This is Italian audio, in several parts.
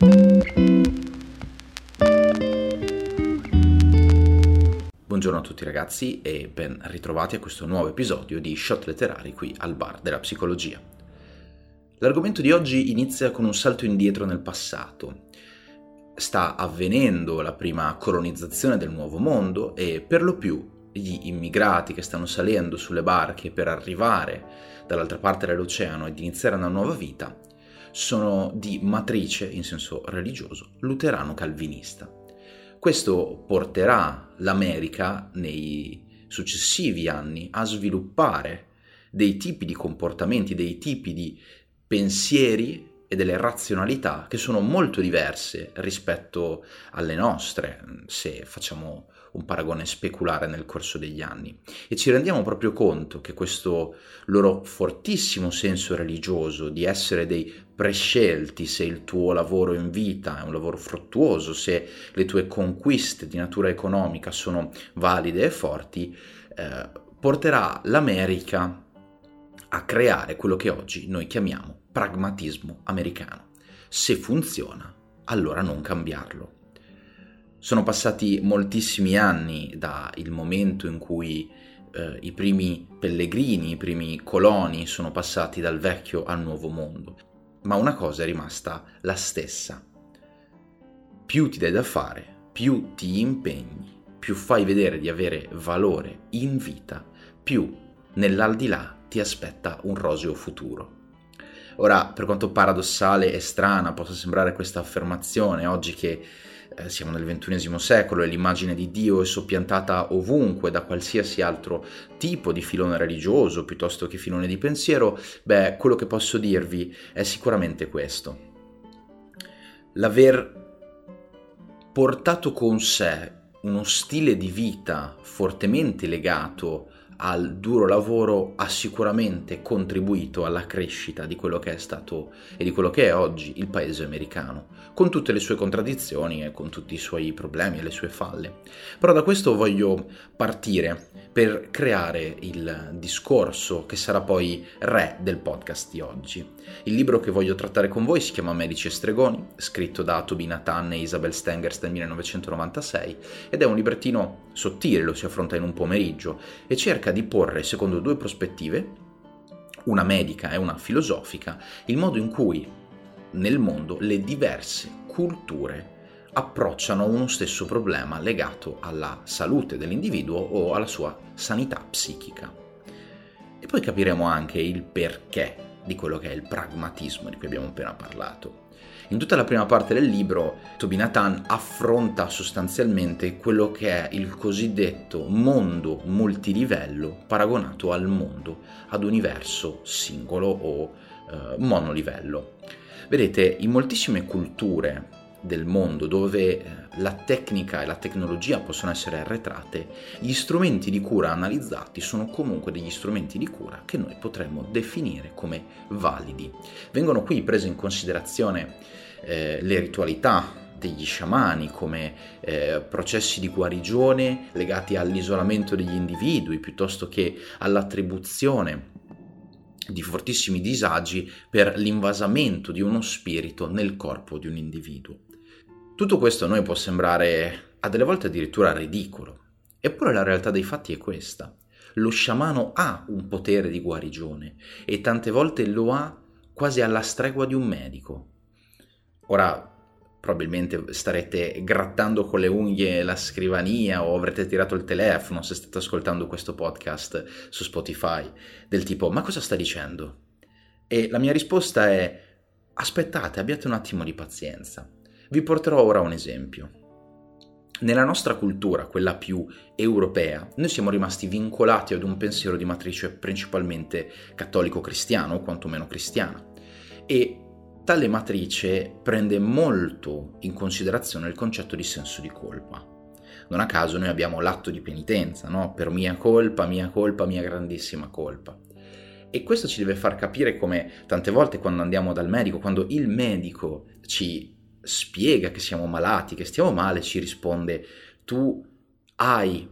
Buongiorno a tutti ragazzi e ben ritrovati a questo nuovo episodio di Shot Letterari qui al bar della psicologia. L'argomento di oggi inizia con un salto indietro nel passato. Sta avvenendo la prima colonizzazione del nuovo mondo e per lo più gli immigrati che stanno salendo sulle barche per arrivare dall'altra parte dell'oceano ed iniziare una nuova vita sono di matrice, in senso religioso, luterano-calvinista. Questo porterà l'America nei successivi anni a sviluppare dei tipi di comportamenti, dei tipi di pensieri e delle razionalità che sono molto diverse rispetto alle nostre, se facciamo un paragone speculare nel corso degli anni. E ci rendiamo proprio conto che questo loro fortissimo senso religioso di essere dei prescelti, se il tuo lavoro in vita è un lavoro fruttuoso, se le tue conquiste di natura economica sono valide e forti, eh, porterà l'America a creare quello che oggi noi chiamiamo pragmatismo americano. Se funziona, allora non cambiarlo. Sono passati moltissimi anni dal momento in cui eh, i primi pellegrini, i primi coloni sono passati dal vecchio al nuovo mondo, ma una cosa è rimasta la stessa. Più ti dai da fare, più ti impegni, più fai vedere di avere valore in vita, più nell'aldilà ti aspetta un roseo futuro. Ora, per quanto paradossale e strana possa sembrare questa affermazione, oggi che eh, siamo nel XXI secolo e l'immagine di Dio è soppiantata ovunque da qualsiasi altro tipo di filone religioso piuttosto che filone di pensiero, beh, quello che posso dirvi è sicuramente questo. L'aver portato con sé uno stile di vita fortemente legato al duro lavoro ha sicuramente contribuito alla crescita di quello che è stato e di quello che è oggi il paese americano, con tutte le sue contraddizioni e con tutti i suoi problemi e le sue falle. Però da questo voglio partire per creare il discorso che sarà poi re del podcast di oggi. Il libro che voglio trattare con voi si chiama Medici e Stregoni, scritto da Toby Nathan e Isabel Stengers nel 1996 ed è un librettino sottile, lo si affronta in un pomeriggio e cerca di porre, secondo due prospettive, una medica e una filosofica, il modo in cui nel mondo le diverse culture approcciano uno stesso problema legato alla salute dell'individuo o alla sua sanità psichica. E poi capiremo anche il perché di quello che è il pragmatismo di cui abbiamo appena parlato. In tutta la prima parte del libro, Toby Nathan affronta sostanzialmente quello che è il cosiddetto mondo multilivello paragonato al mondo ad universo singolo o eh, monolivello. Vedete, in moltissime culture del mondo dove eh, la tecnica e la tecnologia possono essere arretrate, gli strumenti di cura analizzati sono comunque degli strumenti di cura che noi potremmo definire come validi. Vengono qui prese in considerazione eh, le ritualità degli sciamani come eh, processi di guarigione legati all'isolamento degli individui piuttosto che all'attribuzione di fortissimi disagi per l'invasamento di uno spirito nel corpo di un individuo. Tutto questo a noi può sembrare a delle volte addirittura ridicolo, eppure la realtà dei fatti è questa. Lo sciamano ha un potere di guarigione e tante volte lo ha quasi alla stregua di un medico. Ora, probabilmente starete grattando con le unghie la scrivania o avrete tirato il telefono se state ascoltando questo podcast su Spotify, del tipo ma cosa sta dicendo? E la mia risposta è aspettate, abbiate un attimo di pazienza. Vi porterò ora un esempio. Nella nostra cultura, quella più europea, noi siamo rimasti vincolati ad un pensiero di matrice principalmente cattolico-cristiano, o quantomeno cristiana, e Tale matrice prende molto in considerazione il concetto di senso di colpa. Non a caso noi abbiamo l'atto di penitenza, no? Per mia colpa, mia colpa, mia grandissima colpa. E questo ci deve far capire come tante volte quando andiamo dal medico, quando il medico ci spiega che siamo malati, che stiamo male, ci risponde tu hai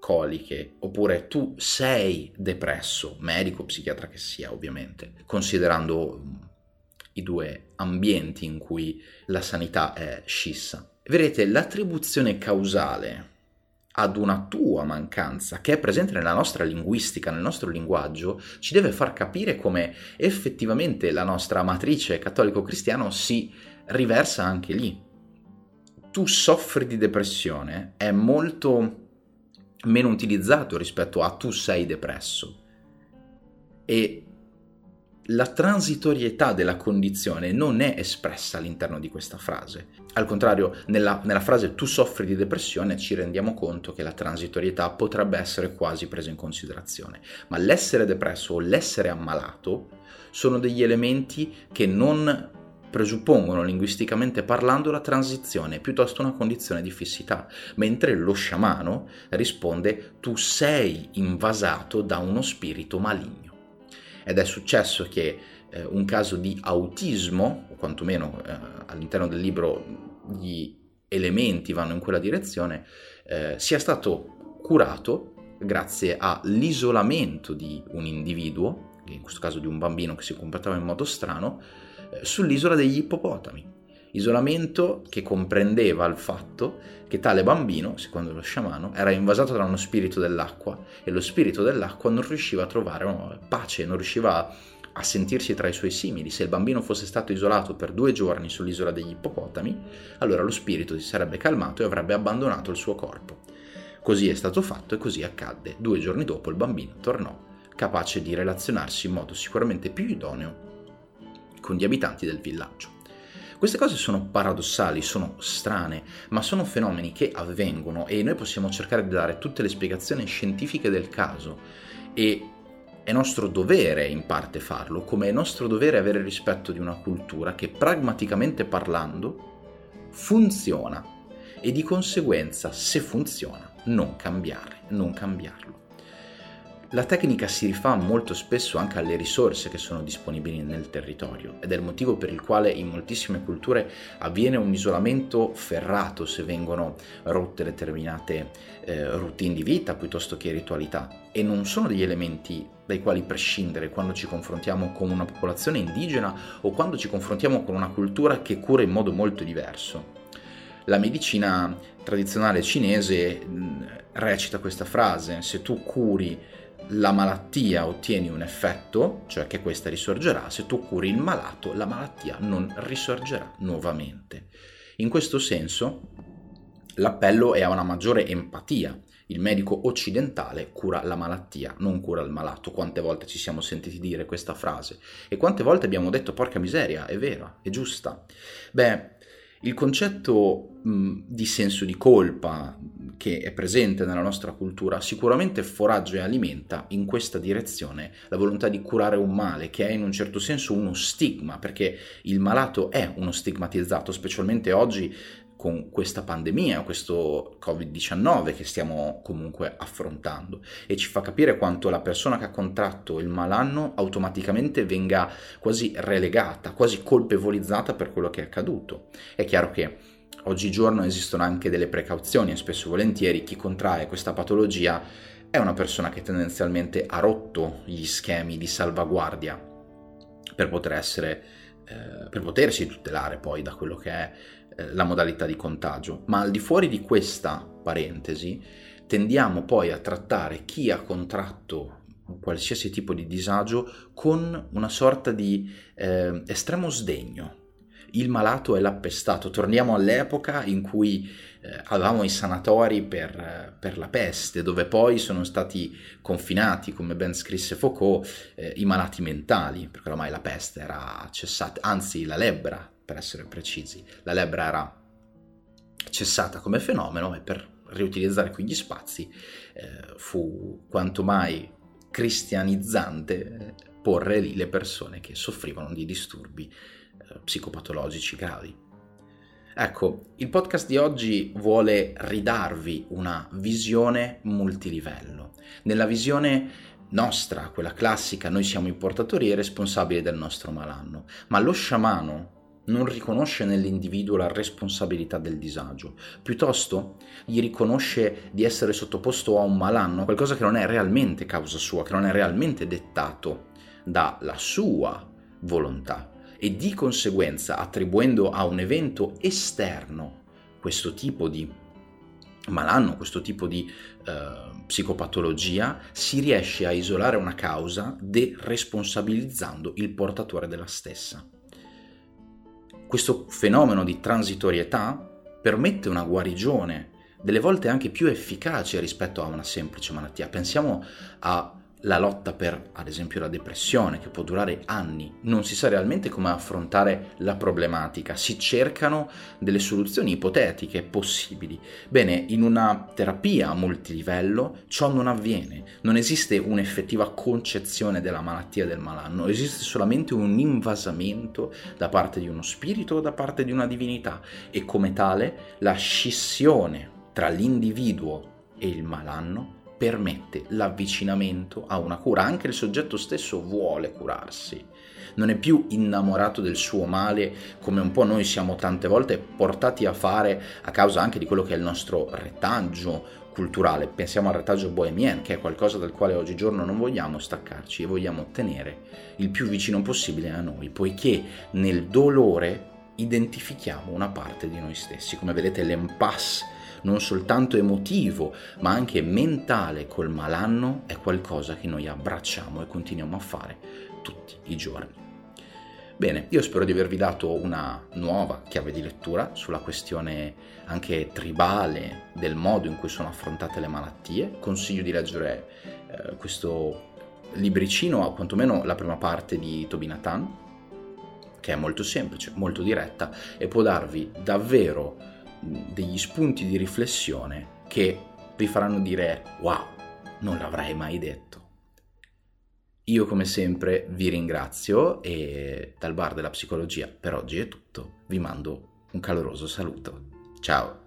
coliche oppure tu sei depresso, medico, psichiatra che sia ovviamente, considerando i due ambienti in cui la sanità è scissa. Vedete, l'attribuzione causale ad una tua mancanza che è presente nella nostra linguistica, nel nostro linguaggio, ci deve far capire come effettivamente la nostra matrice cattolico-cristiano si riversa anche lì. Tu soffri di depressione è molto meno utilizzato rispetto a tu sei depresso. E la transitorietà della condizione non è espressa all'interno di questa frase. Al contrario, nella, nella, frase tu soffri di depressione ci rendiamo conto che la transitorietà potrebbe essere quasi presa in considerazione. Ma l'essere depresso o l'essere ammalato sono degli elementi che non presuppongono linguisticamente parlando la transizione, piuttosto una condizione di fissità, mentre lo sciamano risponde tu sei invasato da uno spirito maligno. Ed è successo che eh, un caso di autismo, o quantomeno eh, all'interno del libro gli elementi vanno in quella direzione, eh, sia stato curato grazie all'isolamento di un individuo, in questo caso di un bambino che si comportava in modo strano, sull'isola degli ippopotami. Isolamento che comprendeva il fatto che tale bambino, secondo lo sciamano, era invasato da uno spirito dell'acqua e lo spirito dell'acqua non riusciva a trovare pace, non riusciva a sentirsi tra i suoi simili. Se il bambino fosse stato isolato per due giorni sull'isola degli ippopotami, allora lo spirito si sarebbe calmato e avrebbe abbandonato il suo corpo. Così è stato fatto e così accadde. Due giorni dopo il bambino tornò, capace di relazionarsi in modo sicuramente più idoneo con gli abitanti del villaggio. Queste cose sono paradossali, sono strane, ma sono fenomeni che avvengono e noi possiamo cercare di dare tutte le spiegazioni scientifiche del caso e è nostro dovere in parte farlo, come è nostro dovere avere rispetto di una cultura che pragmaticamente parlando funziona e di conseguenza se funziona non cambiare, non cambiarlo. La tecnica si rifà molto spesso anche alle risorse che sono disponibili nel territorio ed è il motivo per il quale in moltissime culture avviene un isolamento ferrato se vengono rotte determinate eh, routine di vita piuttosto che ritualità e non sono degli elementi dai quali prescindere quando ci confrontiamo con una popolazione indigena o quando ci confrontiamo con una cultura che cura in modo molto diverso. La medicina tradizionale cinese recita questa frase, se tu curi la malattia ottieni un effetto, cioè che questa risorgerà, se tu curi il malato, la malattia non risorgerà nuovamente. In questo senso, l'appello è a una maggiore empatia. Il medico occidentale cura la malattia, non cura il malato. Quante volte ci siamo sentiti dire questa frase? E quante volte abbiamo detto, porca miseria, è vera, è giusta? Beh, il concetto mh, di senso di colpa che è presente nella nostra cultura sicuramente foraggia e alimenta in questa direzione la volontà di curare un male che è in un certo senso uno stigma, perché il malato è uno stigmatizzato, specialmente oggi con questa pandemia, questo Covid-19 che stiamo comunque affrontando e ci fa capire quanto la persona che ha contratto il malanno automaticamente venga quasi relegata, quasi colpevolizzata per quello che è accaduto. È chiaro che oggigiorno esistono anche delle precauzioni e spesso e volentieri chi contrae questa patologia è una persona che tendenzialmente ha rotto gli schemi di salvaguardia per poter essere eh, per potersi tutelare poi da quello che è eh, la modalità di contagio, ma al di fuori di questa parentesi tendiamo poi a trattare chi ha contratto qualsiasi tipo di disagio con una sorta di eh, estremo sdegno. Il malato è l'appestato. Torniamo all'epoca in cui eh, avevamo i sanatori per, per, la peste, dove poi sono stati confinati, come ben scrisse Foucault, eh, i malati mentali, perché ormai la peste era cessata, anzi la lebbra per essere precisi. La lebbra era cessata come fenomeno e per riutilizzare quegli spazi eh, fu quanto mai cristianizzante eh, porre lì le persone che soffrivano di disturbi eh, psicopatologici gravi. Ecco, il podcast di oggi vuole ridarvi una visione multilivello. Nella visione nostra, quella classica, noi siamo i portatori e responsabili del nostro malanno, ma lo sciamano non riconosce nell'individuo la responsabilità del disagio, piuttosto gli riconosce di essere sottoposto a un malanno, qualcosa che non è realmente causa sua, che non è realmente dettato dalla sua volontà. e di conseguenza attribuendo a un evento esterno questo tipo di malanno, questo tipo di eh, psicopatologia, si riesce a isolare una causa deresponsabilizzando il portatore della stessa. Questo fenomeno di transitorietà permette una guarigione, delle volte anche più efficace rispetto a una semplice malattia. Pensiamo a la lotta per, ad esempio, la depressione, che può durare anni, non si sa realmente come affrontare la problematica, si cercano delle soluzioni ipotetiche possibili. Bene, in una terapia a multilivello ciò non avviene, non esiste un'effettiva concezione della malattia del malanno, esiste solamente un invasamento da parte di uno spirito o da parte di una divinità. E come tale la scissione tra l'individuo e il malanno permette l'avvicinamento a una cura, anche il soggetto stesso vuole curarsi, non è più innamorato del suo male come un po' noi siamo tante volte portati a fare a causa anche di quello che è il nostro retaggio culturale. Pensiamo al retaggio bohemien, che è qualcosa dal quale oggigiorno non vogliamo staccarci e vogliamo tenere il più vicino possibile a noi, poiché nel dolore identifichiamo una parte di noi stessi. Come vedete l'impasse non soltanto emotivo, ma anche mentale col malanno è qualcosa che noi abbracciamo e continuiamo a fare tutti i giorni. Bene, io spero di avervi dato una nuova chiave di lettura sulla questione anche tribale del modo in cui sono affrontate le malattie. Consiglio di leggere eh, questo libricino, o quantomeno la prima parte di Tobinatan, che è molto semplice, molto diretta e può darvi davvero degli spunti di riflessione che vi faranno dire wow, non l'avrei mai detto. Io come sempre vi ringrazio e dal bar della psicologia per oggi è tutto, vi mando un caloroso saluto. Ciao!